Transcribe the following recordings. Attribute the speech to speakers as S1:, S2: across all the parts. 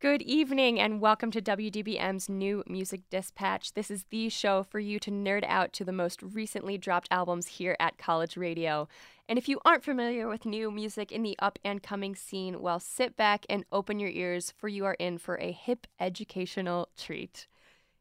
S1: Good evening and welcome to WDBM's new music dispatch. This is the show for you to nerd out to the most recently dropped albums here at College Radio. And if you aren't familiar with new music in the up and coming scene, well, sit back and open your ears, for you are in for a hip educational treat.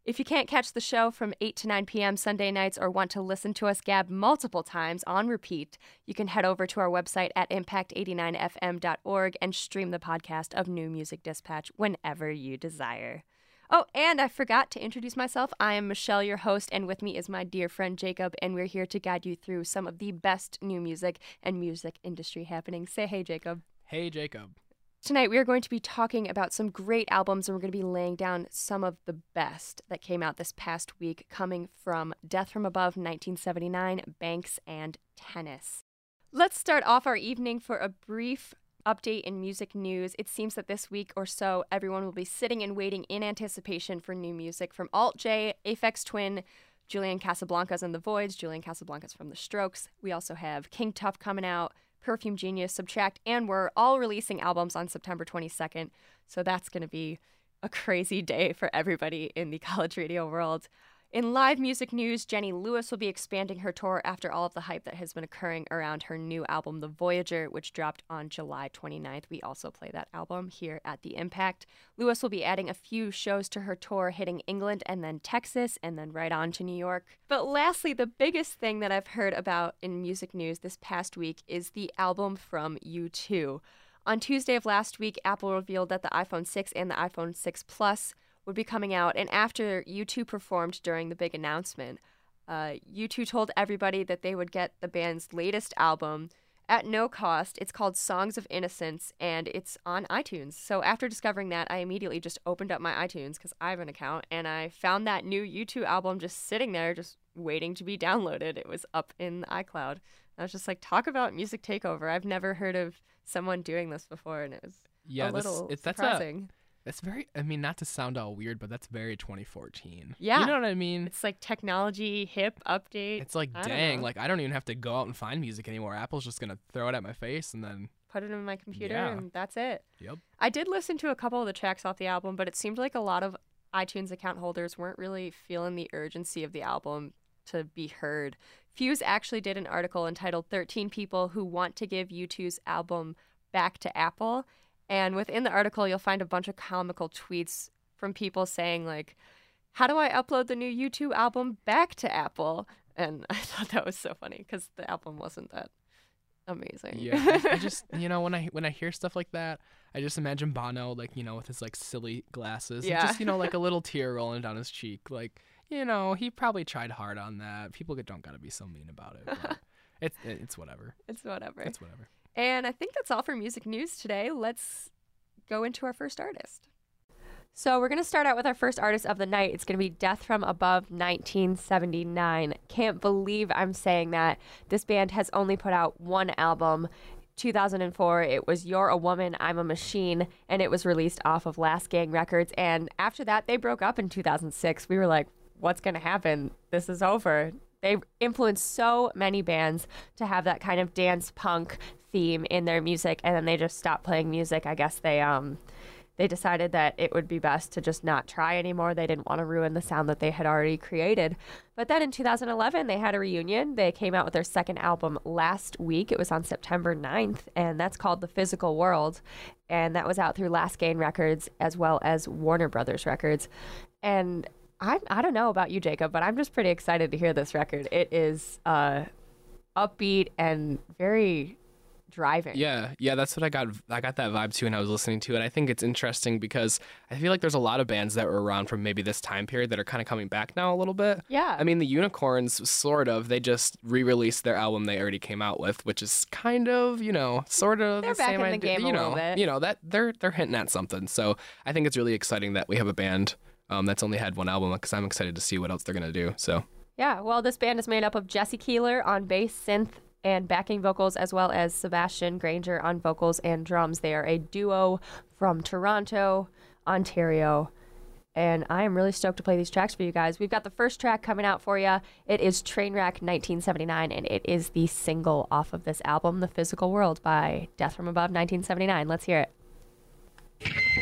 S1: If you can't catch the show from 8 to 9 p.m. Sunday nights or want to listen to us gab multiple times on repeat, you can head over to our website at impact89fm.org and stream the podcast of New Music Dispatch whenever you desire. Oh, and I forgot to introduce myself. I am Michelle, your host, and with me is my dear friend Jacob, and we're here to guide you through some of the best new music and music industry happening. Say hey, Jacob.
S2: Hey, Jacob.
S1: Tonight, we are going to be talking about some great albums, and we're going to be laying down some of the best that came out this past week, coming from Death from Above 1979, Banks, and Tennis. Let's start off our evening for a brief update in music news. It seems that this week or so, everyone will be sitting and waiting in anticipation for new music from Alt J, Aphex Twin, Julian Casablancas and the Voids, Julian Casablancas from The Strokes. We also have King Tuff coming out, Perfume Genius, SBTRKT, and we're all releasing albums on September 22nd. So that's going to be a crazy day for everybody in the college radio world. In live music news, Jenny Lewis will be expanding her tour after all of the hype that has been occurring around her new album, The Voyager, which dropped on July 29th. We also play that album here at The Impact. Lewis will be adding a few shows to her tour, hitting England and then Texas, and then right on to New York. But lastly, the biggest thing that I've heard about in music news this past week is the album from U2. On Tuesday of last week, Apple revealed that the iPhone 6 and the iPhone 6 Plus would be coming out. And after U2 performed during the big announcement, uh, U2 told everybody that they would get the band's latest album at no cost. It's called Songs of Innocence and it's on iTunes. So after discovering that, I immediately just opened up my iTunes because I have an account and I found that new U2 album just sitting there, just waiting to be downloaded. It was up in iCloud. I was just like, talk about music takeover. I've never heard of someone doing this before, and it was
S2: Yeah,
S1: a
S2: this,
S1: little
S2: it's, that's a,
S1: surprising.
S2: That's very. I mean, not to sound all weird, but that's very 2014.
S1: Yeah.
S2: you know what I mean.
S1: It's like technology hip update.
S2: It's like,
S1: I
S2: dang, like I don't even have to go out and find music anymore. Apple's just gonna throw it at my face, and then
S1: Put it in my computer
S2: Yeah.
S1: and that's it.
S2: yep.
S1: I did listen to a couple of the tracks off the album, but it seemed like a lot of iTunes account holders weren't really feeling the urgency of the album to be heard. Fuse actually did an article entitled 13 People Who Want to Give U2's Album Back to Apple. And within the article, you'll find a bunch of comical tweets from people saying, like, how do I upload the new U2 album back to Apple? And I thought that was so funny because the album wasn't that amazing.
S2: Yeah, I, just you know when I when I hear stuff like that, I just imagine Bono like you know with his like silly glasses, and
S1: Yeah.
S2: just you know like a little tear rolling down his cheek. Like you know he probably tried hard on that. People don't gotta be so mean about it. It's it's whatever.
S1: it's whatever.
S2: It's whatever.
S1: And I think that's all for music news today. Let's go into our first artist. So, we're going to start out with our first artist of the night. It's going to be Death from Above 1979. Can't believe I'm saying that. This band has only put out one album. 2004, it was You're a Woman, I'm a Machine, and it was released off of Last Gang Records. And after that, they broke up in 2006. We were like, what's going to happen? This is over. They influenced so many bands to have that kind of dance punk theme in their music, and then they just stopped playing music. I guess they um they decided that it would be best to just not try anymore. They didn't want to ruin the sound that they had already created. But then in 2011, they had a reunion. They came out with their second album last week. It was on September 9th, and that's called The Physical World. And that was out through Last Gang Records as well as Warner Brothers Records. And I, I don't know about you, Jacob, but I'm just pretty excited to hear this record. It is uh, upbeat and very driving.
S2: Yeah, yeah, that's what I got. I got that vibe too when I was listening to it. I think it's interesting because I feel like there's a lot of bands that were around from maybe this time period that are kind of coming back now a little bit.
S1: Yeah.
S2: I mean, the Unicorns, sort of, they just re-released their album they already came out with, which is kind of, you know, sort of
S1: They're
S2: the
S1: back
S2: same
S1: in the
S2: idea.
S1: game
S2: you know, you know that they're they're hinting at something. So I think it's really exciting that we have a band um, that's only had one album because I'm excited to see what else they're gonna do. So
S1: Yeah, well, this band is made up of Jesse Keeler on bass, synth, and backing vocals, as well as Sebastien Grainger on vocals and drums. They are a duo from Toronto, Ontario. And I am really stoked to play these tracks for you guys. We've got the first track coming out for you. It is Trainwreck 1979, and it is the single off of this album, The Physical World by Death from Above 1979. Let's hear it.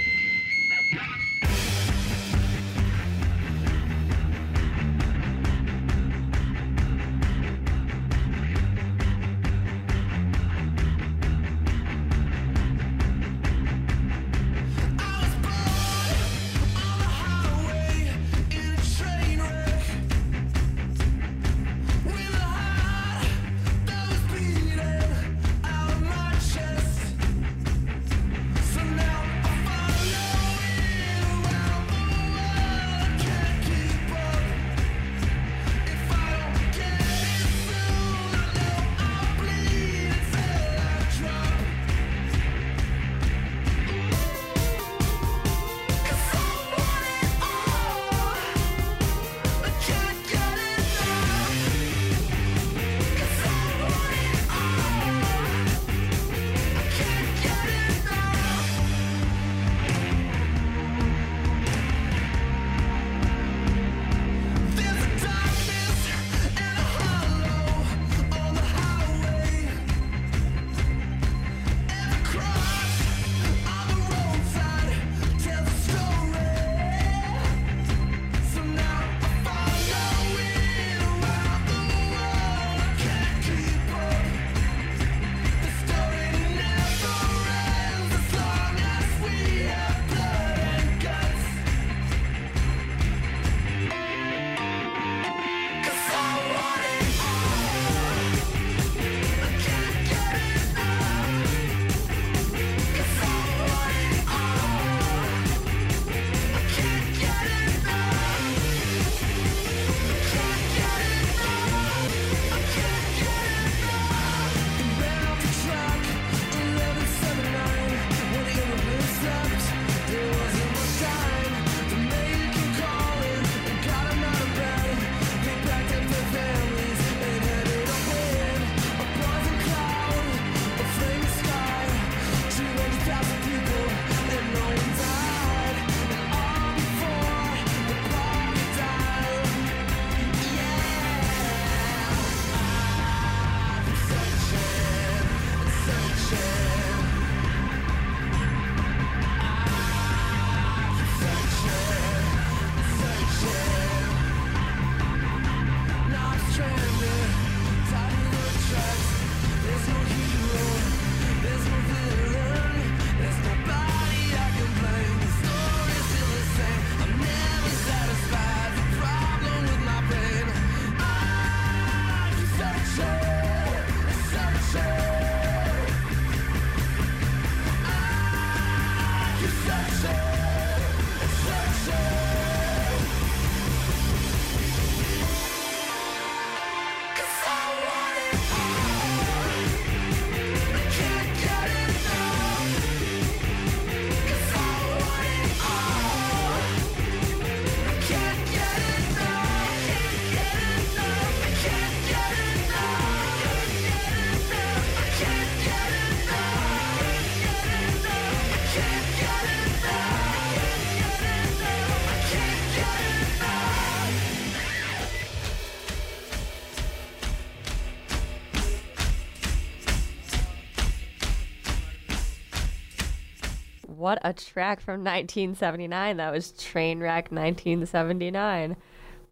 S1: What a track from 1979. That was Trainwreck 1979.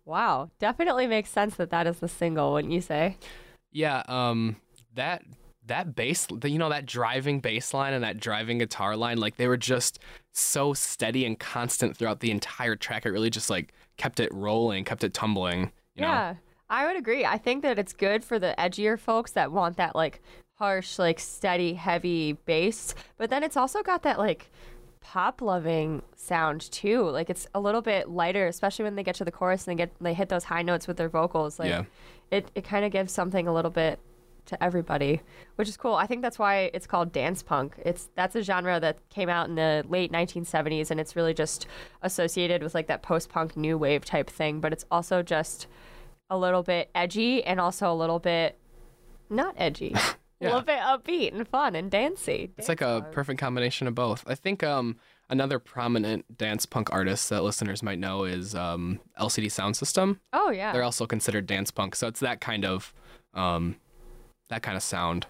S1: Wow, definitely makes sense that that is the single, wouldn't you say?
S2: Yeah, um, that that bass, you know, that driving bass line and that driving guitar line, like they were just so steady and constant throughout the entire track. It really just like kept it rolling, kept it tumbling. You know?
S1: yeah, I would agree. I think that it's good for the edgier folks that want that like harsh, like steady, heavy bass, but then it's also got that like pop loving sound too. Like it's a little bit lighter, especially when they get to the chorus and they get they hit those high notes with their vocals. Like
S2: Yeah.
S1: it, it kind of gives something a little bit to everybody, which is cool. I think that's why it's called dance punk. It's that's a genre that came out in the late 1970s and it's really just associated with like that post-punk new wave type thing, but it's also just a little bit edgy and also a little bit not edgy. A
S2: Yeah.
S1: little bit upbeat and fun and dancey.
S2: It's like a perfect combination of both. I think um, another prominent dance punk artist that listeners might know is um, LCD Soundsystem.
S1: Oh yeah.
S2: They're also considered dance punk, so it's that kind of um, that kind of sound.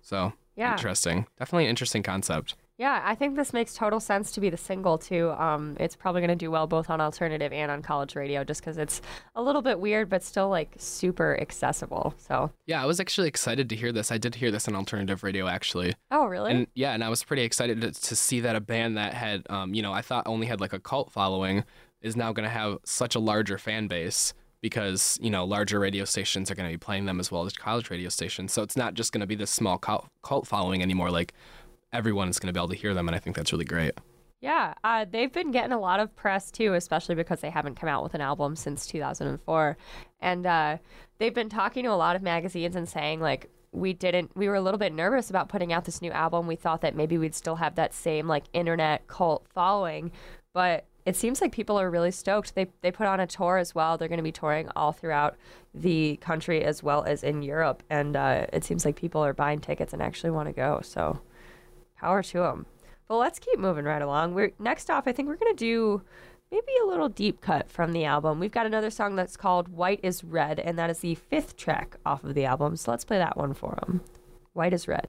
S2: So
S1: Yeah.
S2: interesting. Definitely an interesting concept.
S1: Yeah, I think this makes total sense to be the single too. Um, it's probably going to do well both on alternative and on college radio, just because it's a little bit weird, but still like super accessible. So,
S2: Yeah, I was actually excited to hear this. I did hear this on alternative radio actually.
S1: oh really?
S2: And yeah, and I was pretty excited to, to see that a band that had, um, you know, I thought only had like a cult following is now going to have such a larger fan base because, you know, larger radio stations are going to be playing them as well as college radio stations. So it's not just going to be this small cult, cult following anymore. Like everyone is going to be able to hear them. And I think that's really great.
S1: Yeah, uh, they've been getting a lot of press too, especially because they haven't come out with an album since 2004. And uh, they've been talking to a lot of magazines and saying, like, we didn't, we were a little bit nervous about putting out this new album. We thought that maybe we'd still have that same, like, internet cult following. But it seems like people are really stoked. They, they put on a tour as well. They're going to be touring all throughout the country as well as in Europe. And uh, it seems like people are buying tickets and actually want to go. So power to them. But let's keep moving right along. We're next off. I think we're gonna do maybe a little deep cut from the album. We've got another song that's called "White Is Red," and that is the fifth track off of the album. So let's play that one for them. "White Is Red."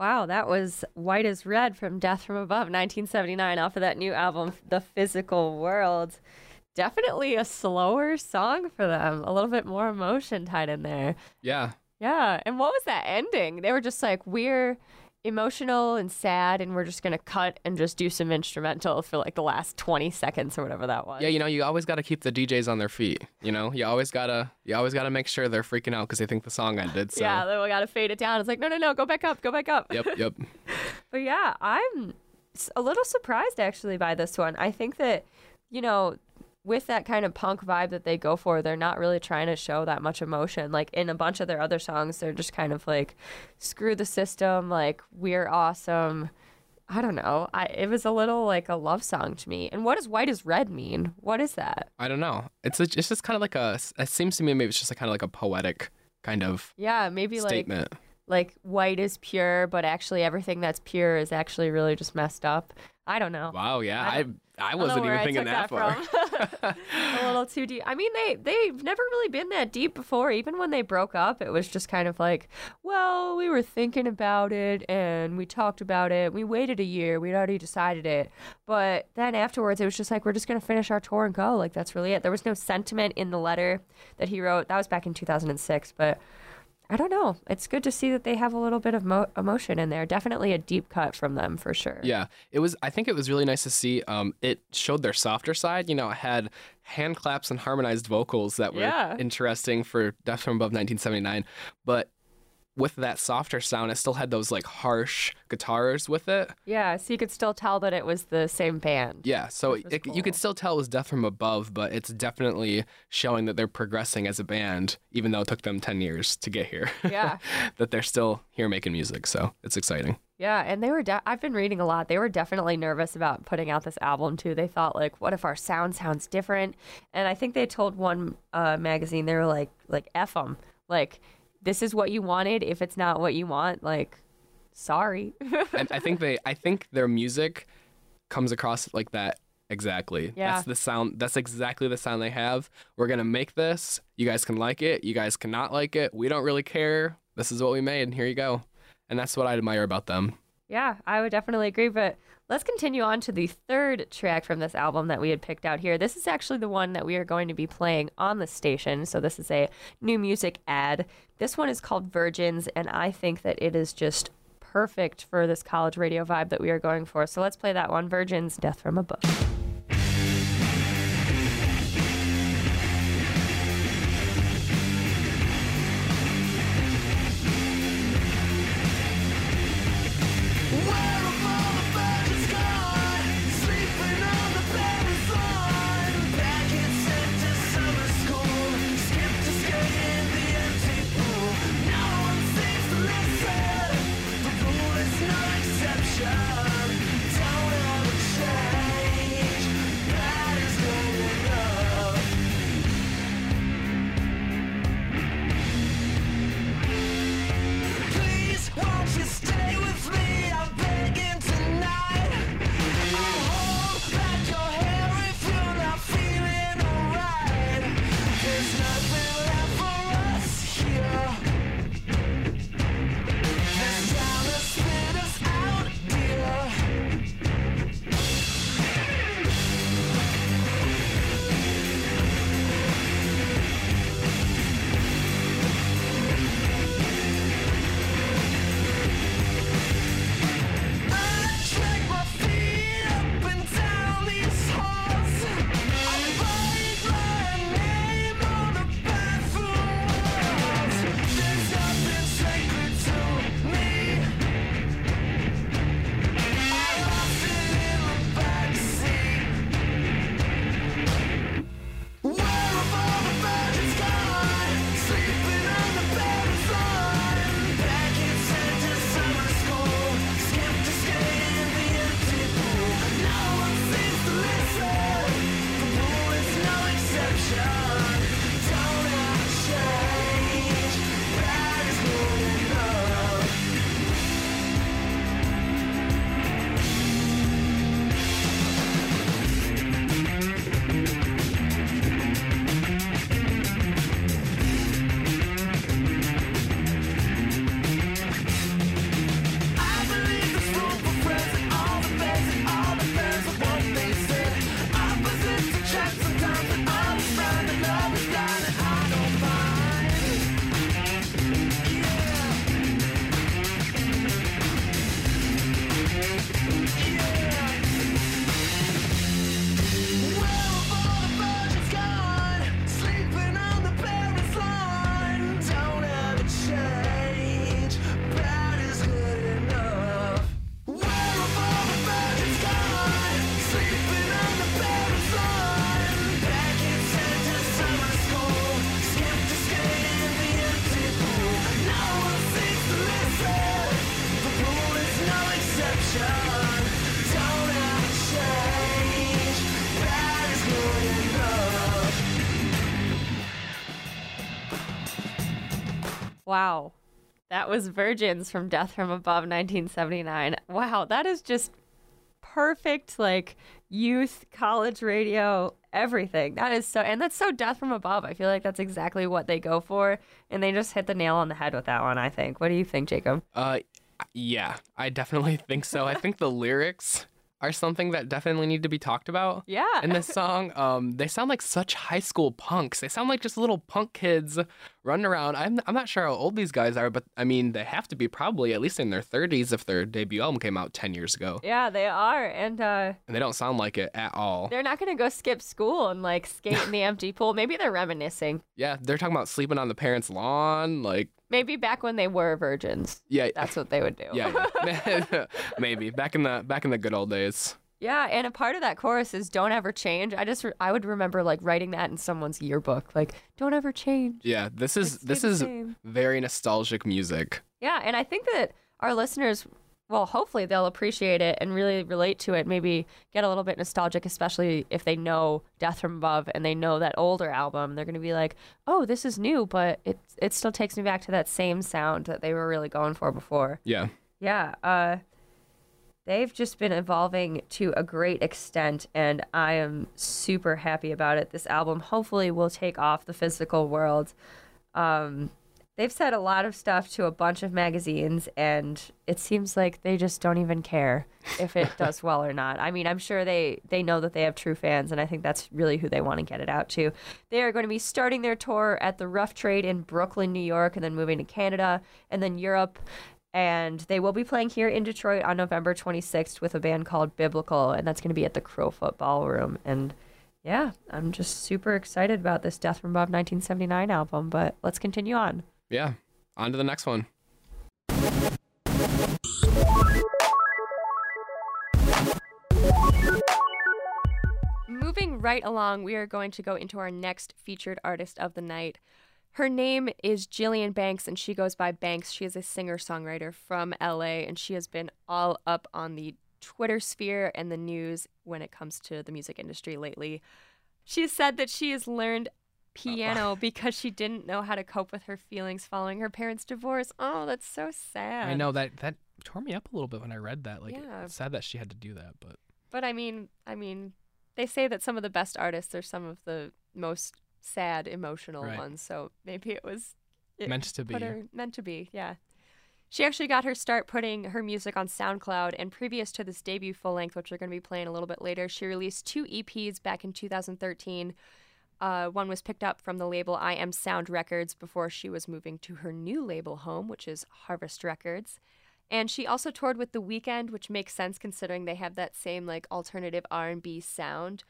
S1: Wow, that was White as Red from Death from Above, 1979, off of that new album, The Physical World. Definitely a slower song for them, a little bit more emotion tied in there.
S2: Yeah.
S1: Yeah. And what was that ending? They were just like, we're emotional and sad, and we're just going to cut and just do some instrumental for like the last 20 seconds or whatever that was.
S2: Yeah, you know, you always got to keep the DJs on their feet. You know, you always gotta, you always gotta make sure they're freaking out because they think the song ended. So.
S1: Yeah, then we got to fade it down. It's like, no, no, no, go back up, go back up.
S2: Yep. Yep.
S1: But yeah, I'm a little surprised actually by this one. I think that, you know, with that kind of punk vibe that they go for, they're not really trying to show that much emotion. Like in a bunch of their other songs, they're just kind of like, screw the system, like, we're awesome. I don't know. I it was a little like a love song to me. And what does white as red mean? What is that?
S2: I don't know. It's a, it's just kind of like a. It seems to me maybe it's just a kind of like a poetic kind of
S1: Yeah, maybe like
S2: statement.
S1: like white is pure, but actually everything that's pure is actually really just messed up. I don't know.
S2: Wow. Yeah.
S1: I
S2: I I,
S1: I
S2: wasn't
S1: where
S2: even thinking
S1: took
S2: that, far.
S1: a little too deep. I mean, they they've never really been that deep before. Even when they broke up, it was just kind of like, well, we were thinking about it and we talked about it. We waited a year. We'd already decided it. But then afterwards, it was just like we're just gonna finish our tour and go. Like that's really it. There was no sentiment in the letter that he wrote. That was back in 2006, but. I don't know. It's good to see that they have a little bit of mo- emotion in there. Definitely a deep cut from them for sure.
S2: Yeah, it was. I think it was really nice to see. Um, it showed their softer side. You know, it had hand claps and harmonized vocals that were
S1: Yeah.
S2: interesting for Death from Above 1979. But with that softer sound, it still had those like harsh guitars with it.
S1: Yeah, so you could still tell that it was the same band.
S2: Yeah, so it, you could still tell it was Death from Above, but it's definitely showing that they're progressing as a band, even though it took them 10 years to get here.
S1: Yeah.
S2: that they're still here making music, so it's exciting.
S1: Yeah, and they were. De- I've been reading a lot. They were definitely nervous about putting out this album too. They thought like, what if our sound sounds different? And I think they told one uh, magazine they were like, like f them, like this is what you wanted. If it's not what you want, like, sorry.
S2: and I think they I think their music comes across like that exactly.
S1: Yeah.
S2: That's the sound that's exactly the sound they have. We're gonna make this. You guys can like it. You guys cannot like it. We don't really care. This is what we made. Here you go. And that's what I admire about them.
S1: Yeah, I would definitely agree. But let's continue on to the third track from this album that we had picked out here. This is actually the one that we are going to be playing on the station. So this is a new music ad. This one is called Virgins, and I think that it is just perfect for this college radio vibe that we are going for. So let's play that one Virgins, Death from Above. Wow. That was Virgins from Death from Above 1979. Wow, that is just perfect like youth college radio everything. That is so and that's so Death from Above. I feel like that's exactly what they go for and they just hit the nail on the head with that one, I think. What do you think, Jacob?
S2: Uh, yeah, I definitely think so. I think the lyrics are something that definitely need to be talked about.
S1: Yeah.
S2: In this song, um, they sound like such high school punks. They sound like just little punk kids running around. I'm I'm not sure how old these guys are, but I mean they have to be probably at least in their 30s if their debut album came out 10 years ago.
S1: yeah, they are. And uh
S2: And they don't sound like it at all.
S1: they're not going to go skip school and like skate in the empty pool. Maybe they're reminiscing.
S2: Yeah, they're talking about sleeping on the parents' lawn. Like,
S1: Maybe back when they were virgins.
S2: yeah,
S1: That's what they would do.
S2: yeah, yeah. maybe back in the back in the good old days.
S1: Yeah, and a part of that chorus is "Don't ever change." I just re- I would remember like writing that in someone's yearbook, like "Don't ever change."
S2: Yeah, this is this is
S1: same.
S2: very nostalgic music.
S1: Yeah, and I think that our listeners, well, hopefully they'll appreciate it and really relate to it. Maybe get a little bit nostalgic, especially if they know Death from Above and they know that older album. They're gonna be like, "Oh, this is new, but it it still takes me back to that same sound that they were really going for before."
S2: Yeah.
S1: Yeah, uh, they've just been evolving to a great extent, and I am super happy about it. This album hopefully will take off the physical world. Um, they've said a lot of stuff to a bunch of magazines, and it seems like they just don't even care if it does well or not. I mean, I'm sure they they know that they have true fans, and I think that's really who they want to get it out to. They are going to be starting their tour at the Rough Trade in Brooklyn, New York, and then moving to Canada and then Europe. And they will be playing here in Detroit on November 26th with a band called Biblical, and that's going to be at the Crofoot Ballroom. And yeah, I'm just super excited about this Death from Above 1979 album. But let's continue on.
S2: Yeah. On to the next one.
S1: Moving right along, we are going to go into our next featured artist of the night. Her name is Jillian Banks, and she goes by Banks. She is a singer songwriter from LA, and she has been all up on the Twitter sphere and the news when it comes to the music industry lately. She said that she has learned piano because she didn't know how to cope with her feelings following her parents' divorce. Oh, that's so sad.
S2: I know that that tore me up a little bit when I read that. Like,
S1: Yeah.
S2: it's sad that she had to do that, but
S1: But I mean, I mean, they say that some of the best artists are some of the most sad, emotional
S2: Right.
S1: ones. So maybe it was it
S2: meant to be.
S1: her meant to be. Yeah. She actually got her start putting her music on SoundCloud, and previous to this debut full length, which we're going to be playing a little bit later, she released two EPs back in 2013. Uh, one was picked up from the label I Am Sound Records before she was moving to her new label home, which is Harvest Records. And she also toured with The Weeknd, which makes sense considering they have that same like alternative R&B sound.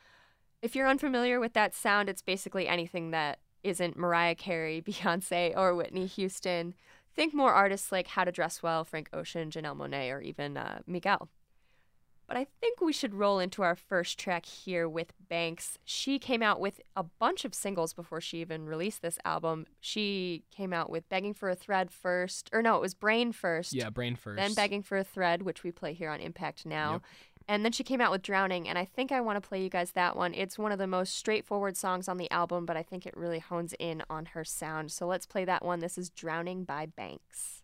S1: If you're unfamiliar with that sound, it's basically anything that isn't Mariah Carey, Beyonce, or Whitney Houston. Think more artists like How to Dress Well, Frank Ocean, Janelle Monáe, or even uh, Miguel. But I think we should roll into our first track here with Banks. She came out with a bunch of singles before she even released this album. She came out with Begging for a Thread first, or no, it was Brain first.
S2: yeah, brain first.
S1: Then Begging for a Thread, which we play here on Impact now.
S2: Yep.
S1: And then she came out with Drowning, and I think I want to play you guys that one. It's one of the most straightforward songs on the album, but I think it really hones in on her sound. So let's play that one. This is Drowning by Banks.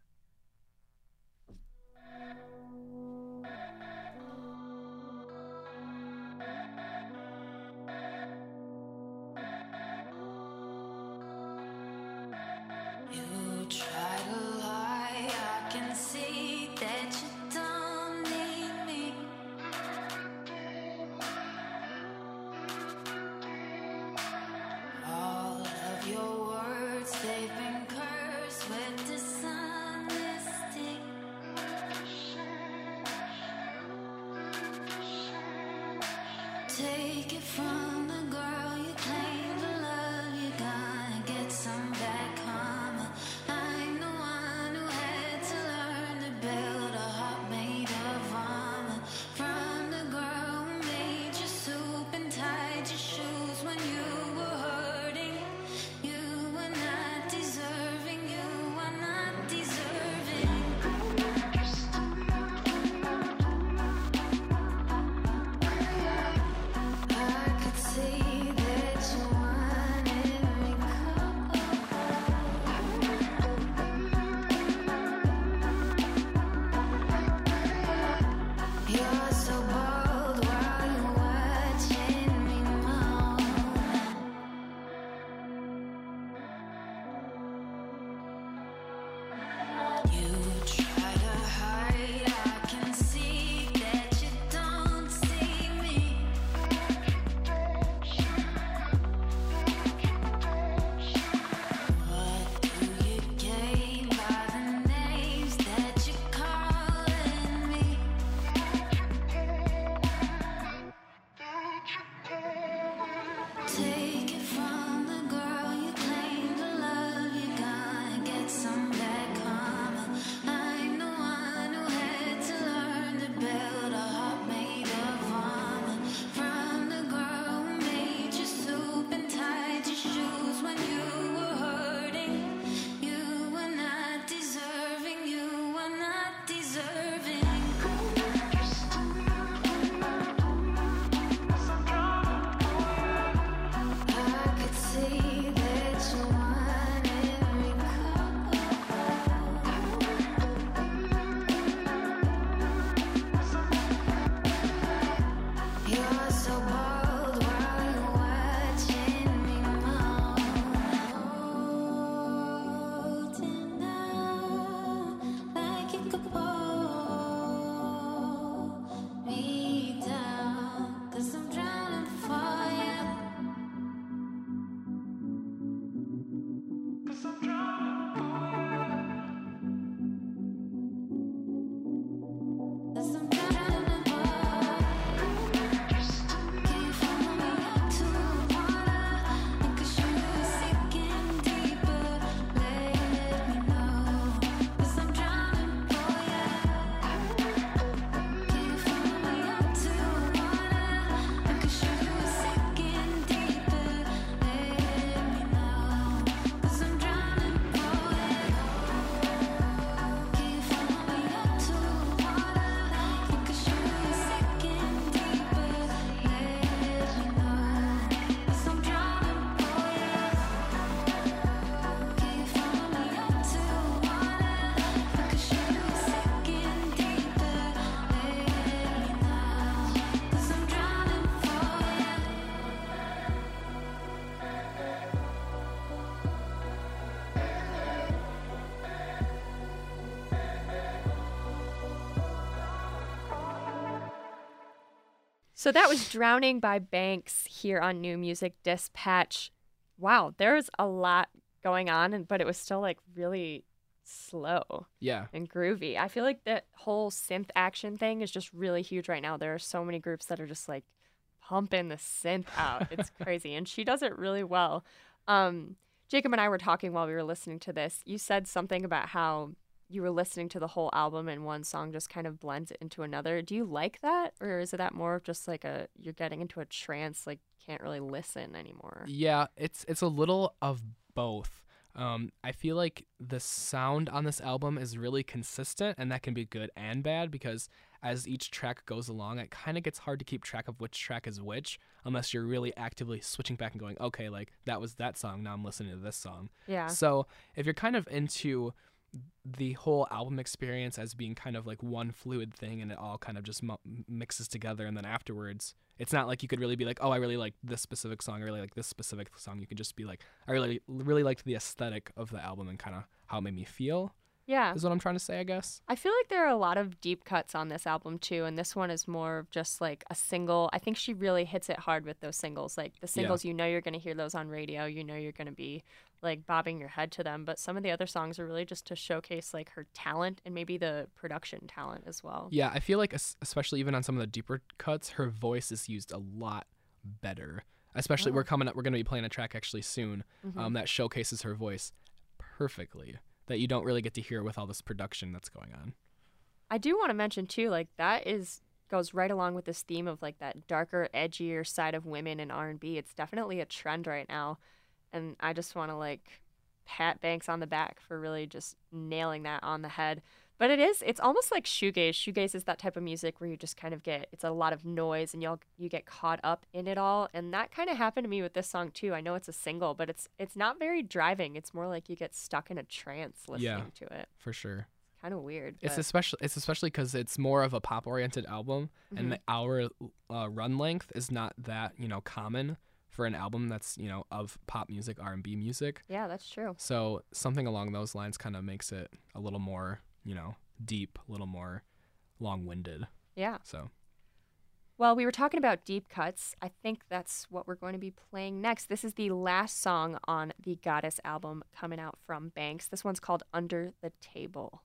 S1: So that was Drowning by Banks here on New Music Dispatch. Wow, there's a lot going on, and but it was still like really slow
S2: Yeah.
S1: and groovy. I feel like that whole synth action thing is just really huge right now. There are so many groups that are just like pumping the synth out. It's crazy. And she does it really well. Um, Jacob and I were talking while we were listening to this. You said something about how you were listening to the whole album and one song just kind of blends it into another. Do you like that? Or is it that more of just like a you're getting into a trance, like can't really listen anymore?
S2: Yeah, it's it's a little of both. Um, I feel like the sound on this album is really consistent, and that can be good and bad because as each track goes along, it kind of gets hard to keep track of which track is which, unless you're really actively switching back and going, okay, like that was that song, now I'm listening to this song.
S1: Yeah.
S2: So if you're kind of into the whole album experience as being kind of like one fluid thing and it all kind of just mu- mixes together and then afterwards it's not like you could really be like oh i really like this specific song i really like this specific song you could just be like i really really liked the aesthetic of the album and kind of how it made me feel
S1: Yeah.
S2: is what i'm trying to say i guess
S1: I feel like there are a lot of deep cuts on this album too, and this one is more of just like a single. I think she really hits it hard with those singles. Like the singles, you know, you're gonna hear those on radio. You know, you're gonna be like bobbing your head to them. But some of the other songs are really just to showcase like her talent and maybe the production talent as well.
S2: yeah i feel like especially even on some of the deeper cuts her voice is used a lot better especially we're coming up we're going to be playing a track actually soon um, that showcases her voice perfectly that you don't really get to hear with all this production that's going on
S1: I do want to mention too, like that is goes right along with this theme of like that darker, edgier side of women in R and B. It's definitely a trend right now, and I just want to like pat Banks on the back for really just nailing that on the head. But it is, it's almost like shoegaze. Shoegaze is that type of music where you just kind of get, it's a lot of noise and you'll, you get caught up in it all. And that kind of happened to me with this song too. I know it's a single, but it's, it's not very driving. It's more like you get stuck in a trance listening
S2: Yeah.
S1: to it.
S2: for sure
S1: Kind of weird.
S2: It's especially it's especially because it's more of a pop oriented album, and the hour uh, run length is not that you know common for an album that's you know of pop music, R and B music.
S1: yeah, that's true.
S2: So something along those lines kind of makes it a little more you know deep, a little more long winded.
S1: Yeah.
S2: So
S1: Well, we were talking about deep cuts. I think that's what we're going to be playing next. This is the last song on the Goddess album coming out from Banks. This one's called Under the Table.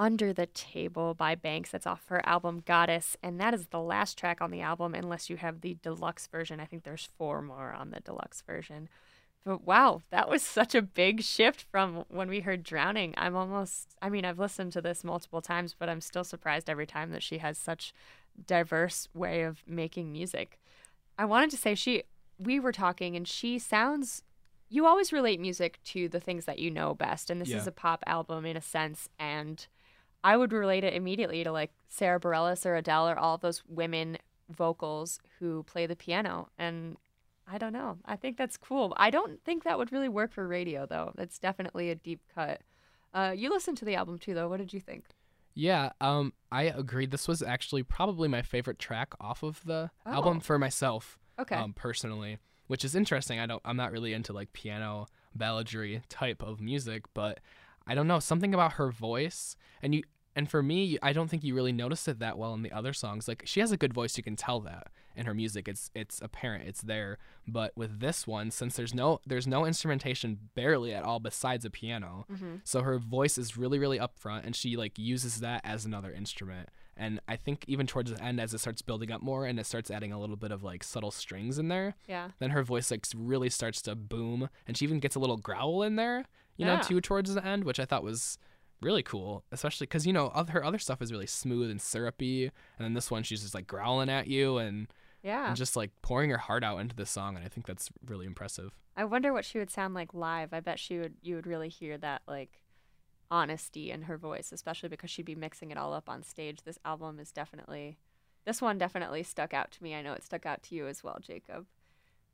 S3: Under the Table
S1: by Banks. That's off her album Goddess. And that is the last track on the album, unless you have the deluxe version. I think there's four more on the deluxe version. But wow, that was such a big shift from when we heard Drowning. I'm almost, I mean, I've listened to this multiple times, but I'm still surprised every time that she has such diverse way of making music. I wanted to say she, we were talking and she sounds, you always relate music to the things that you know best. And this
S2: Yeah.
S1: is a pop album in a sense. And I would relate it immediately to like Sara Bareilles or Adele or all those women vocals who play the piano. And I don't know. I think that's cool. I don't think that would really work for radio though. That's definitely a deep cut. Uh, you listened to the album too though. What did you think?
S2: Yeah, um, I agree. This was actually probably my favorite track off of the album
S1: Oh.
S2: for myself.
S1: Okay.
S2: um, personally, which is interesting. I don't, I'm not really into like piano balladry type of music, but I don't know something about her voice, and you, and for me, I don't think you really notice it that well in the other songs. Like she has a good voice, you can tell that in her music. It's, it's apparent, it's there. But with this one, since there's no, there's no instrumentation barely at all besides a piano,
S1: mm-hmm.
S2: so her voice is really, really upfront, and she like uses that as another instrument. And I think even towards the end, as it starts building up more and it starts adding a little bit of like subtle strings in there,
S1: Yeah.
S2: then her voice like really starts to boom, and she even gets a little growl in there, you know,
S1: Yeah.
S2: too towards the end, which I thought was really cool, especially because you know other, her other stuff is really smooth and syrupy, and then this one she's just like growling at you and,
S1: Yeah.
S2: and just like pouring her heart out into the song, and I think that's really impressive.
S1: I wonder what she would sound like live. I bet she would you would really hear that like honesty in her voice, especially because she'd be mixing it all up on stage. This album is definitely this one definitely stuck out to me. I know it stuck out to you as well, Jacob.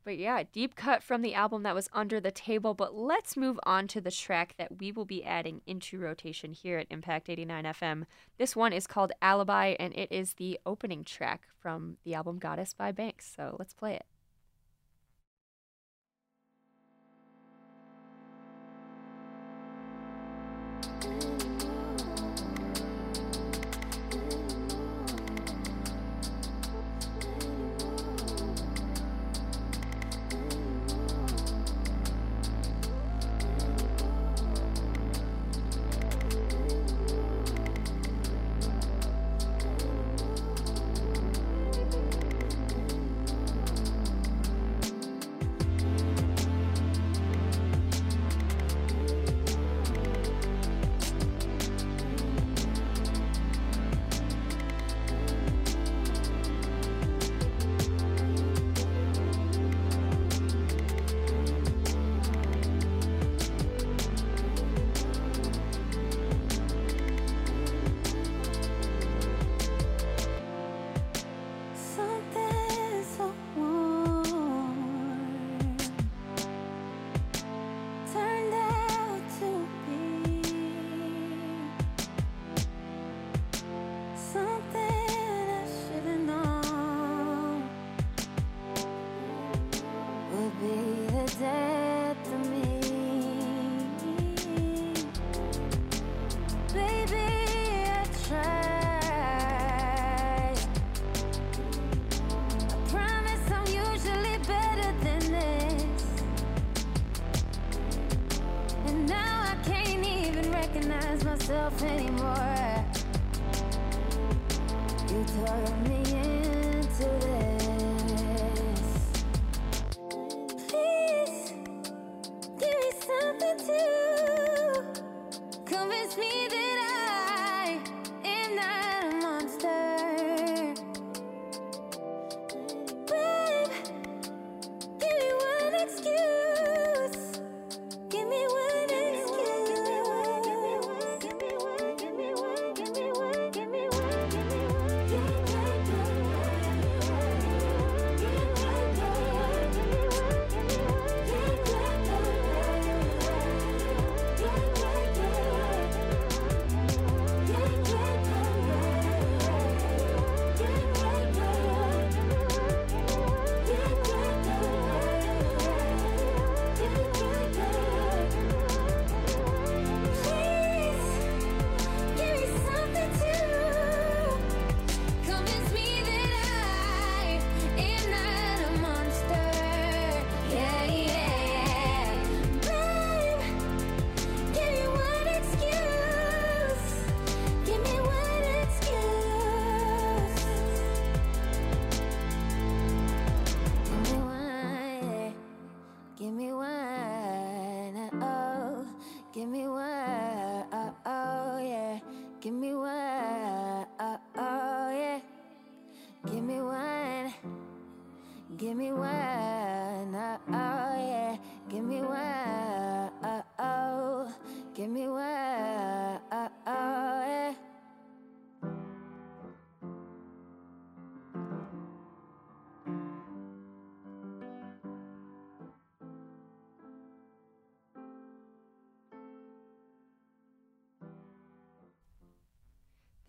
S1: But yeah, deep cut from the album that was under the table. But let's move on to the track that we will be adding into rotation here at Impact 89 FM. This one is called Alibi, and it is the opening track from the album Goddess by Banks. So let's play it.
S3: Something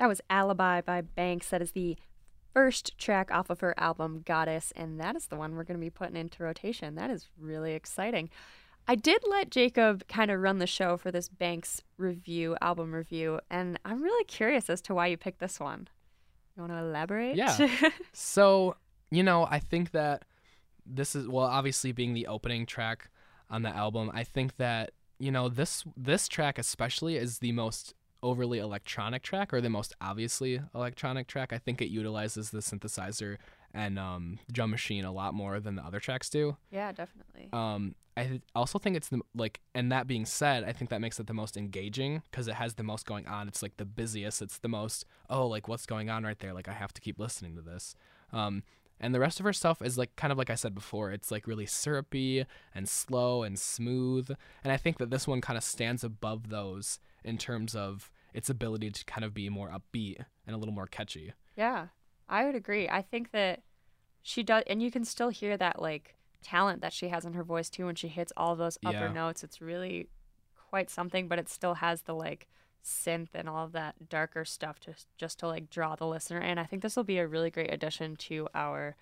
S1: was Alibi by Banks. That is the first track off of her album Goddess, and that is the one we're going to be putting into rotation. That is really exciting. I did let Jacob kind of run the show for this Banks review, album review, and I'm really curious as to why you picked this one. You want to elaborate?
S2: Yeah. So, you know, I think that this is well, obviously being the opening track on the album, I think that, you know, this this track especially is the most overly electronic track or the most obviously electronic track. I think it utilizes the synthesizer and um, drum machine a lot more than the other tracks do.
S1: yeah, definitely.
S2: Um, I th- also think it's the like, and that being said, I think that makes it the most engaging because it has the most going on. It's like the busiest. It's the most oh, like what's going on right there? Like I have to keep listening to this. Um, and the rest of her stuff is like kind of like I said before. It's like really syrupy and slow and smooth. And I think that this one kind of stands above those in terms of its ability to kind of be more upbeat and a little more catchy.
S1: Yeah, I would agree. I think that she does, and you can still hear that like talent that she has in her voice too when she hits all those upper
S2: Yeah.
S1: notes. It's really quite something, but it still has the like synth and all of that darker stuff to just to like draw the listener in. I think this will be a really great addition to our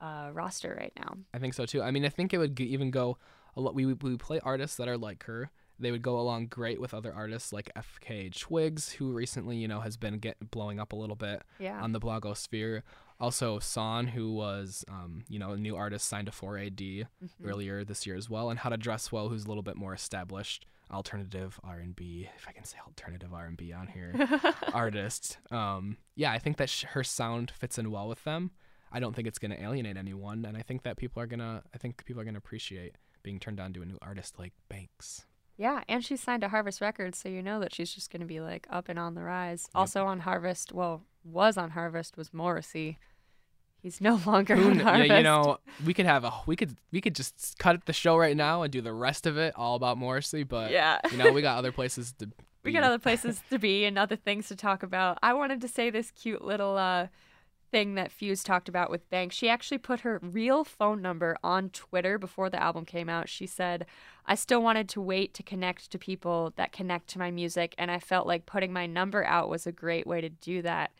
S1: uh, roster right now.
S2: I think so too. I mean, I think it would g- even go a lot. We we play artists that are like her. They would go along great with other artists like FKA Twigs, who recently you know has been get blowing up a little bit
S1: Yeah.
S2: on the blogosphere. Also, Sohn, who was um, you know a new artist signed to 4AD
S1: Mm-hmm.
S2: earlier this year as well, and How to Dress Well, who's a little bit more established alternative R&B, if I can say alternative R&B on here, artist. Um, yeah, I think that sh- her sound fits in well with them. I don't think it's going to alienate anyone, and I think that people are gonna. I think people are gonna appreciate being turned on to a new artist like Banks.
S1: Yeah, and she's signed to Harvest Records, so you know that she's just going to be like up and on the rise. Also on Harvest, well, was on Harvest was Morrissey. He's no longer
S2: Who yeah, you know, we could have a we could we could just cut the show right now and do the rest of it all about Morrissey, but
S1: yeah.
S2: you know, we got other places to.
S1: we got other places to be and other things to talk about. I wanted to say this cute little uh, thing that Fuse talked about with Banks. She actually put her real phone number on Twitter before the album came out. She said, I still wanted to wait to connect to people that connect to my music, and I felt like putting my number out was a great way to do that.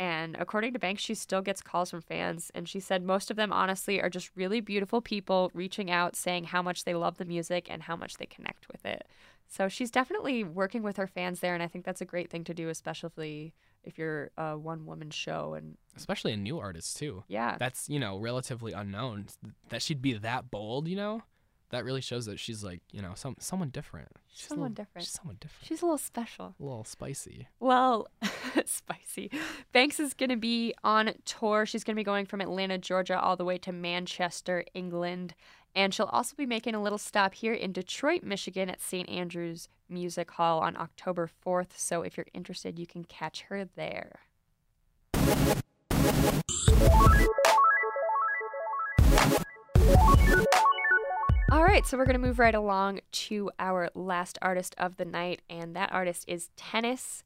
S1: And according to Banks, she still gets calls from fans. And she said most of them, honestly, are just really beautiful people reaching out saying how much they love the music and how much they connect with it. So she's definitely working with her fans there. And I think that's a great thing to do, especially if you're a one woman show. And
S2: especially a new artist too.
S1: yeah,
S2: That's you know relatively unknown. That she'd be that bold, you know, that really shows that she's like you know some someone different. She's
S1: Someone
S2: little-
S1: different.
S2: She's someone different.
S1: she's a little special.
S2: a little spicy.
S1: Well, spicy. Banks is going to be on tour. She's going to be going from Atlanta, Georgia, all the way to Manchester, England. And she'll also be making a little stop here in Detroit, Michigan at St. Andrews Music Hall on October 4th. So if you're interested, you can catch her there. All right, so we're going to move right along to our last artist of the night, and that artist is Tennis.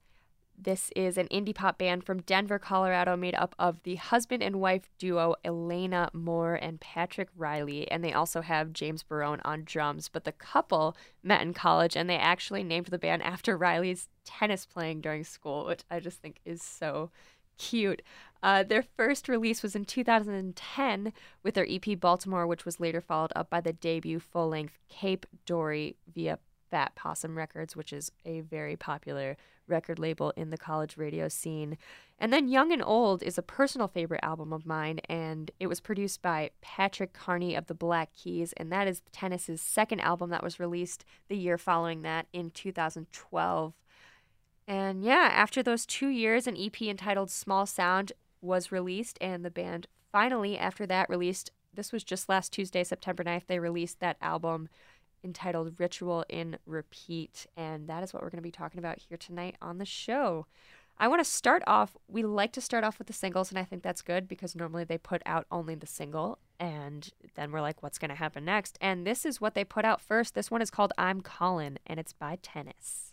S1: This is an indie pop band from Denver, Colorado, made up of the husband and wife duo Alaina Moore and Patrick Riley, and they also have James Barone on drums. But the couple met in college, and they actually named the band after Riley's tennis playing during school, which I just think is so cute. Uh, their first release was in 2010 with their EP Baltimore, which was later followed up by the debut full length Cape Dory via Fat Possum Records, which is a very popular record label in the college radio scene. And then Young and Old is a personal favorite album of mine, and it was produced by Patrick Carney of the Black Keys, and that is Tennis's second album that was released the year following that in 2012. And yeah, after those two years, an EP entitled Small Sound was released, and the band finally, after that, released this was just last Tuesday, September 9th, they released that album entitled Ritual in Repeat. And that is what we're going to be talking about here tonight on the show. I want to start off, we like to start off with the singles, and I think that's good because normally they put out only the single, and then we're like, what's going to happen next? And this is what they put out first. This one is called I'm Callin', and it's by Tennis.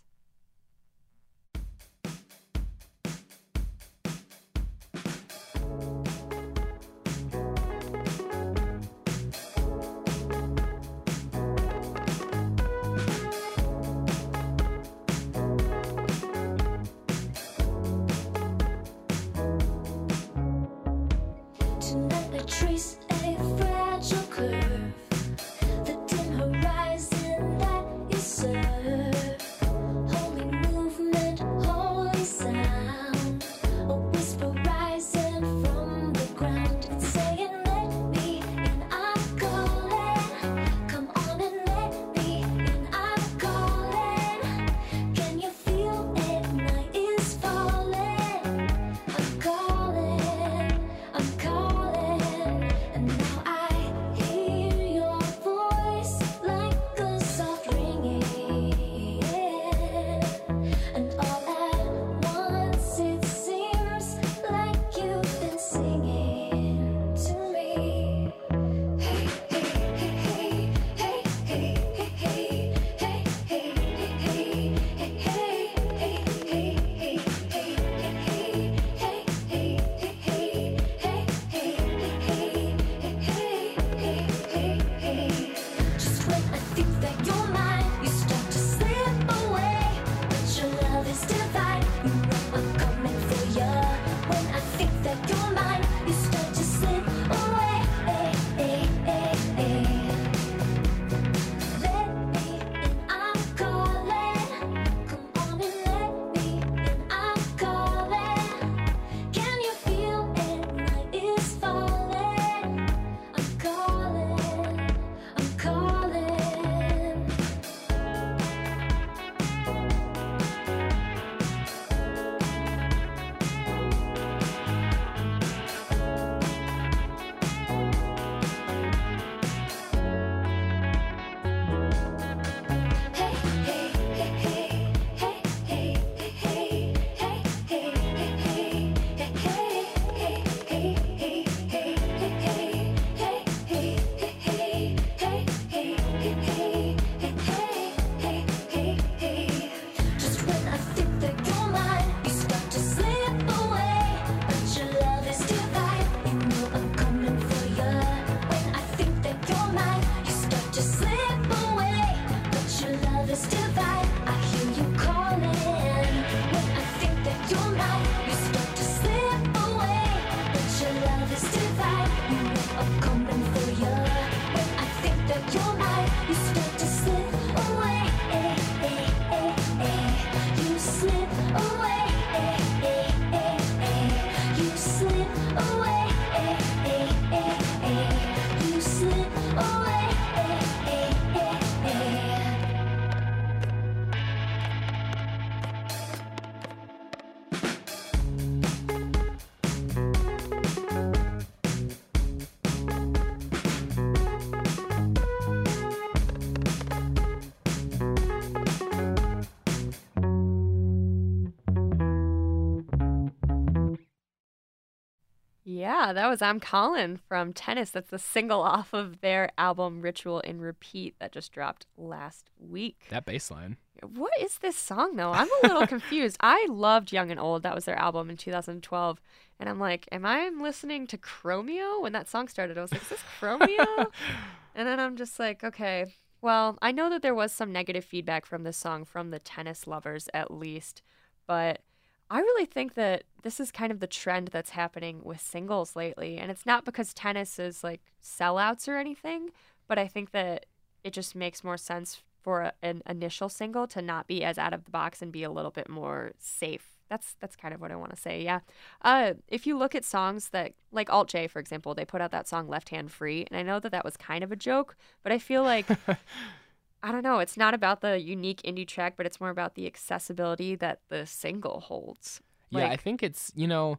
S1: Yeah, that was I'm Callin' from Tennis. That's the single off of their album Ritual in Repeat that just dropped last week.
S2: That bass line.
S1: What is this song though? I'm a little confused. I loved Young and Old. That was their album in 2012. And I'm like, am I listening to Chromeo? When that song started, I was like, is this Chromeo? and then I'm just like, okay. Well, I know that there was some negative feedback from this song from the tennis lovers at least, but I really think that this is kind of the trend that's happening with singles lately. And it's not because tennis is like sellouts or anything, but I think that it just makes more sense for a, an initial single to not be as out of the box and be a little bit more safe. That's that's kind of what I want to say. Yeah. Uh, if you look at songs that like Alt J, for example, they put out that song "Left Hand Free," and I know that that was kind of a joke, but I feel like I don't know. It's not about the unique indie track, but it's more about the accessibility that the single holds.
S2: yeah, I think it's you know,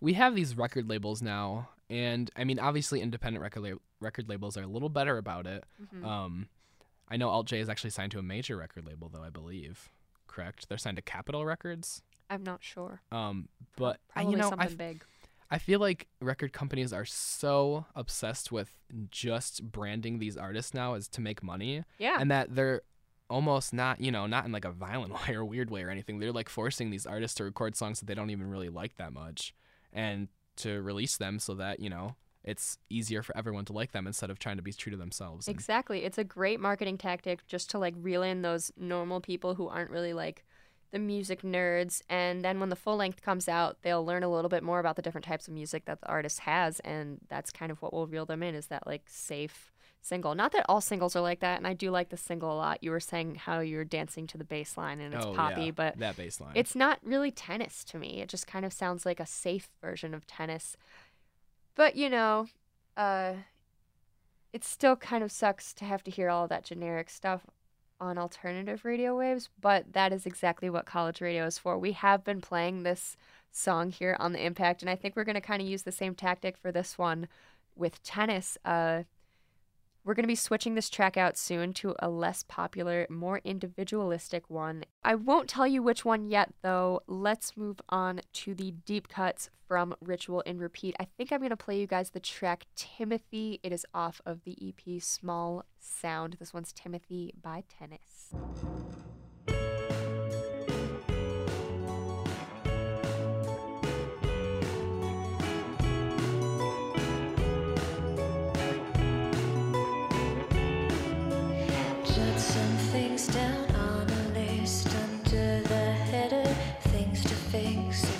S2: we have these record labels now, and I mean, obviously, independent record la- record labels are a little better about it.
S1: Mhm.
S2: Um, I know Alt J is actually signed to a major record label, though I believe. Correct? They're signed to Capitol Records.
S1: I'm not sure.
S2: Um, but I,
S1: Probably
S2: you know, I,
S1: something big.
S2: I feel like record companies are so obsessed with just branding these artists now as to make money,
S1: Yeah.
S2: and that they're almost not, you know, not in like a violent way or weird way or anything. They're like forcing these artists to record songs that they don't even really like that much, and to release them so that you know it's easier for everyone to like them instead of trying to be true to themselves.
S1: Exactly. It's a great marketing tactic just to like reel in those normal people who aren't really like the music nerds. And then when the full length comes out, they'll learn a little bit more about the different types of music that the artist has. And that's kind of what will reel them in is that like safe single. Not that all singles are like that. And I do like the single a lot. You were saying how you're dancing to the bass line and it's
S2: oh,
S1: poppy,
S2: yeah,
S1: but
S2: that bass line.
S1: it's not really tennis to me. It just kind of sounds like a safe version of tennis. But, you know, uh it still kind of sucks to have to hear all that generic stuff on alternative radio waves, but that is exactly what college radio is for. We have been playing this song here on the Impact, and I think we're going to kind of use the same tactic for this one with tennis. Uh we're going to be switching this track out soon to a less popular, more individualistic one. I won't tell you which one yet, though. Let's move on to the deep cuts from Ritual in Repeat. I think I'm going to play you guys the track Timothy. It is off of the EP Small Sound. This one's Timothy by Tennis.
S3: Under the header. Things to fix.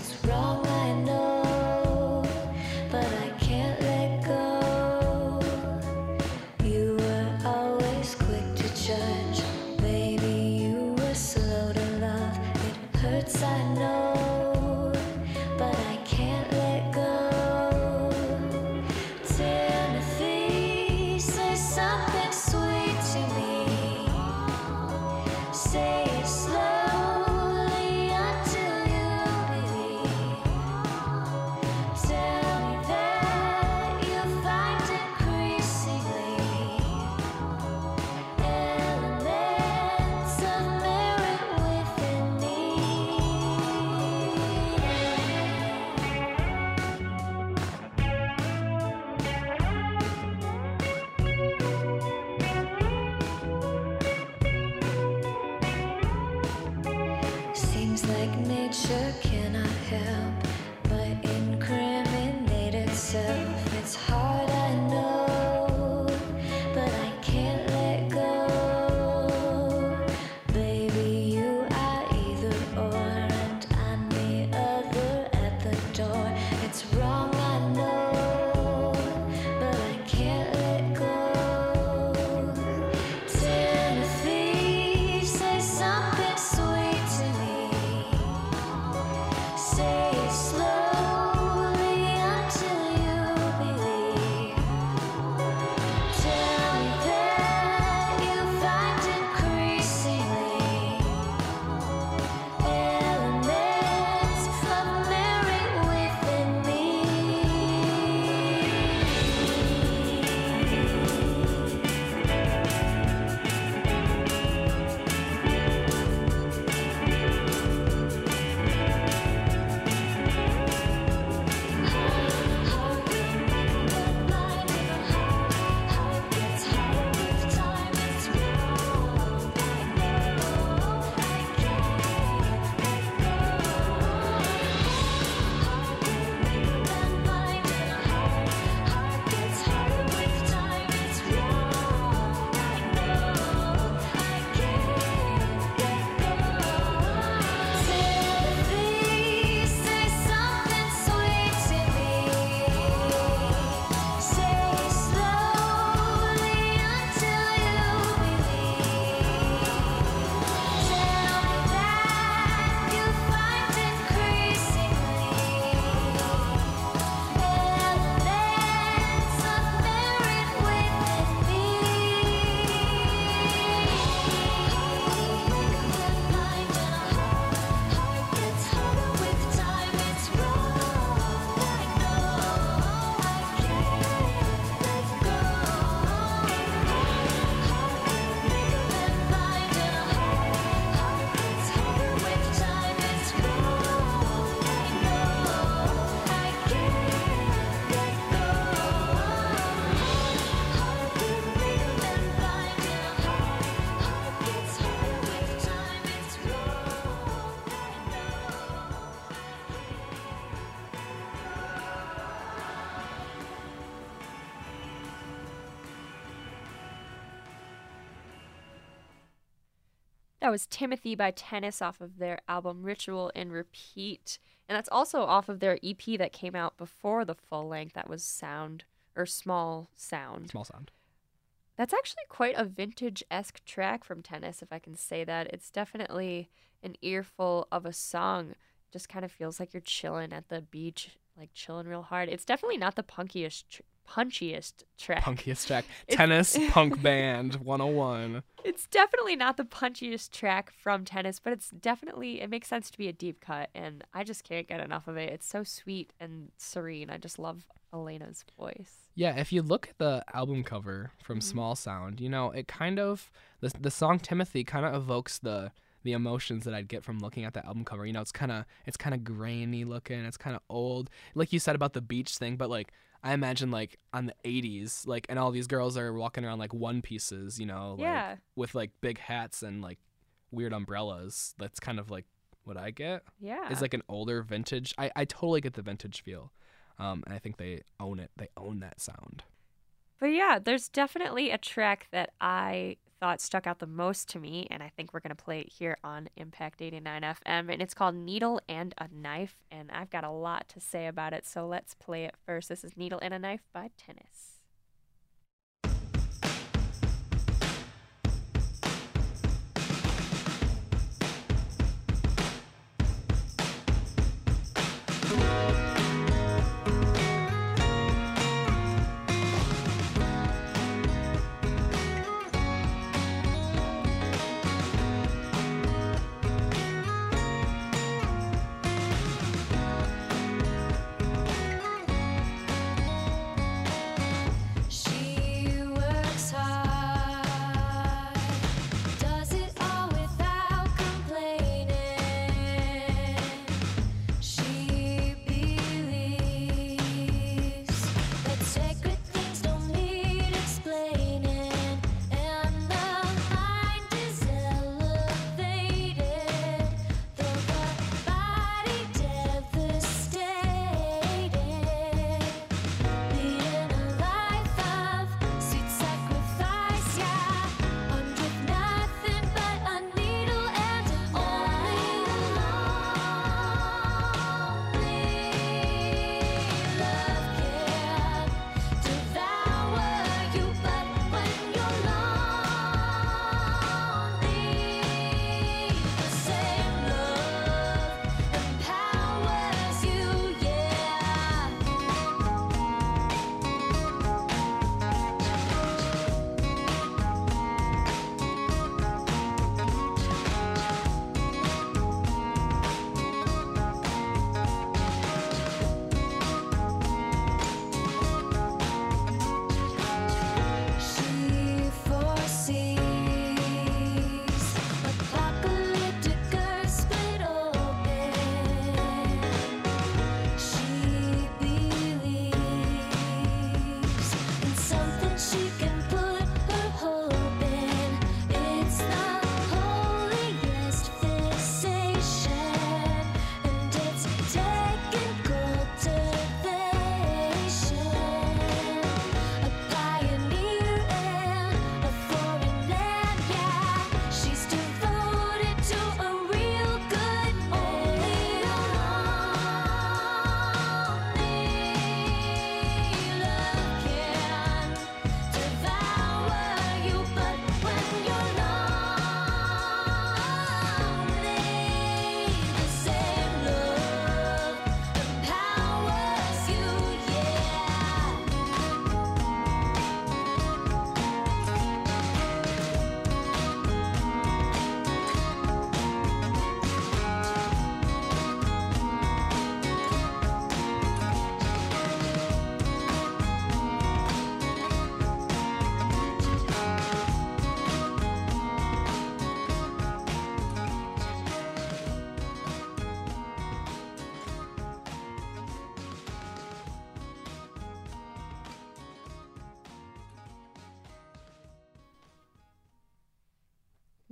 S3: That was Timothy by Tennis off of their album Ritual in Repeat. And that's also off of their EP that came out before the full length. That was Sound or Small Sound.
S2: Small sound.
S3: That's actually quite a vintage esque track from Tennis, if I can say that. It's definitely an earful of a song. Just kind of feels like you're chilling at the beach, like chilling real hard. It's definitely not the punkiest, tr- punchiest track.
S2: Punkiest track.
S3: It's-
S2: Tennis punk band 101.
S3: It's definitely not the punchiest track from Tennis, but it's definitely it makes sense to be a deep cut, and I just can't get enough of it. It's so sweet and serene. I just love Alaina's voice.
S2: Yeah, if you look at the album cover from
S3: Mm-hmm.
S2: Small Sound, you know, it kind of the the song Timothy kind of evokes the the emotions that I'd get from looking at the album cover. You know, it's kind of it's kind of grainy looking, it's kind of old. Like you said about the beach thing, but like I imagine like on the 80s, like and all these girls are walking around like one pieces, you know, like,
S3: Yeah.
S2: with like big hats and like weird umbrellas. That's kind of like what I get.
S3: Yeah.
S2: Is like an older vintage. I I totally get the vintage feel. Um, and I think they own it. They own that sound.
S3: But yeah, there's definitely a track that I thought stuck out the most to me, and I think we're going to play it here on Impact 89 FM. And it's called Needle and a Knife, and I've got a lot to say about it, so let's play it first. This is Needle and a Knife by Tennis.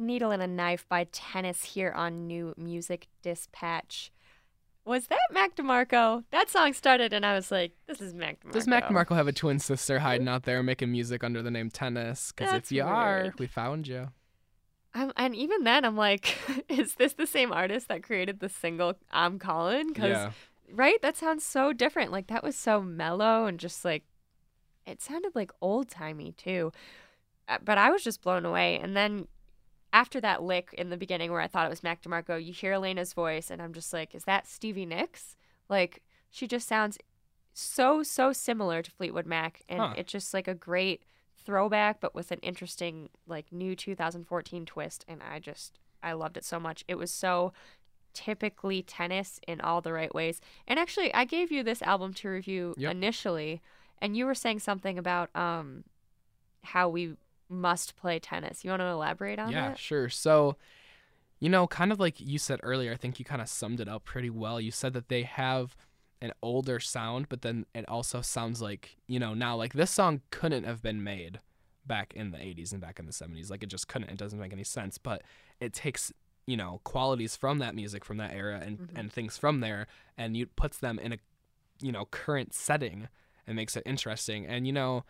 S1: Needle and a
S3: Knife by Tennis here on New Music Dispatch. Was that Mac DeMarco? That song started and I was like, this is Mac DeMarco.
S2: Does Mac DeMarco have a twin sister hiding out there making music under the name Tennis? Because if you are, we found you.
S1: Um, and even then, I'm like, is this the same artist that created the single "I'm Callin'"? Because
S2: Yeah.
S1: right, that sounds so different. Like that was so mellow and just like it sounded like old timey too. Uh, But I was just blown away. And then after that lick in the beginning where I thought it was Mac DeMarco, you hear Alaina's voice, and I'm just like, is that Stevie Nicks? Like she just sounds so so similar to Fleetwood Mac, and
S2: Huh.
S1: it's just like a great throwback, but with an interesting like new 2014 twist. And I just I loved it so much. It was so typically tennis in all the right ways. And actually, I gave you this album to review
S2: Yep.
S1: initially, and you were saying something about um how we must play tennis. You want to elaborate on
S2: Yeah,
S1: that?
S2: sure. So, you know, kind of like you said earlier, I think you kind of summed it up pretty well. You said that they have an older sound, but then it also sounds like, you know, now like this song couldn't have been made back in the 80s and back in the 70s. Like it just couldn't. It doesn't make any sense, but it takes, you know, qualities from that music from that era and
S1: Mhm.
S2: and things from there and you puts them in a, you know, current setting and makes it interesting. And you know,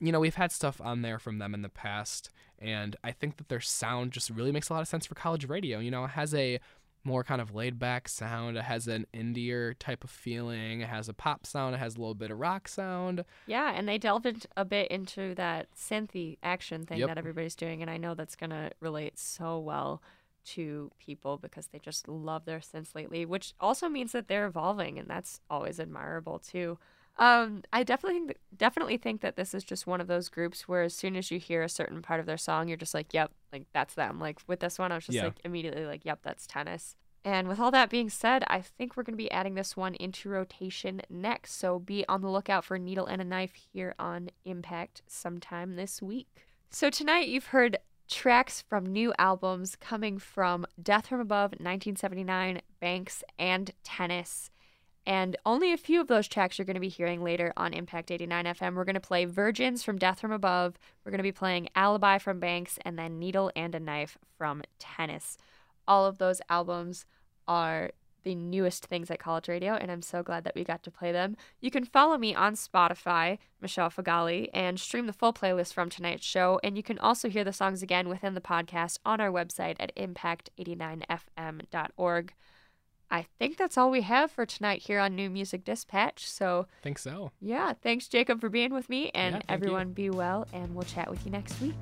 S2: you know, we've had stuff on there from them in the past, and I think that their sound just really makes a lot of sense for college radio. You know, it has a more kind of laid back sound, it has an indier type of feeling, it has a pop sound, it has a little bit of rock sound.
S1: Yeah, and they delved a bit into that synthy action thing
S2: Yep.
S1: that everybody's doing, and I know that's gonna relate so well to people because they just love their synths lately, which also means that they're evolving, and that's always admirable too. Um, I definitely think definitely think that this is just one of those groups where as soon as you hear a certain part of their song, you're just like, "Yep, like that's them." Like with this one, I was just
S2: Yeah.
S1: like immediately like, "Yep, that's tennis." And with all that being said, I think we're going to be adding this one into rotation next. So be on the lookout for Needle and a Knife here on Impact sometime this week. So tonight you've heard tracks from new albums coming from Death from Above, 1979, Banks, and Tennis. And only a few of those tracks you're going to be hearing later on Impact 89 FM. We're going to play Virgins from Death from Above. We're going to be playing Alibi from Banks and then Needle and a Knife from Tennis. All of those albums are the newest things at college radio, and I'm so glad that we got to play them. You can follow me on Spotify, Michelle Feghali, and stream the full playlist from tonight's show. And you can also hear the songs again within the podcast on our website at impact89fm.org. I think that's all we have for tonight here on New Music Dispatch. So,
S2: I think so.
S1: yeah, thanks, Jacob, for being with me, and
S2: Yeah, thank you.
S1: everyone be well, and we'll chat with you next week.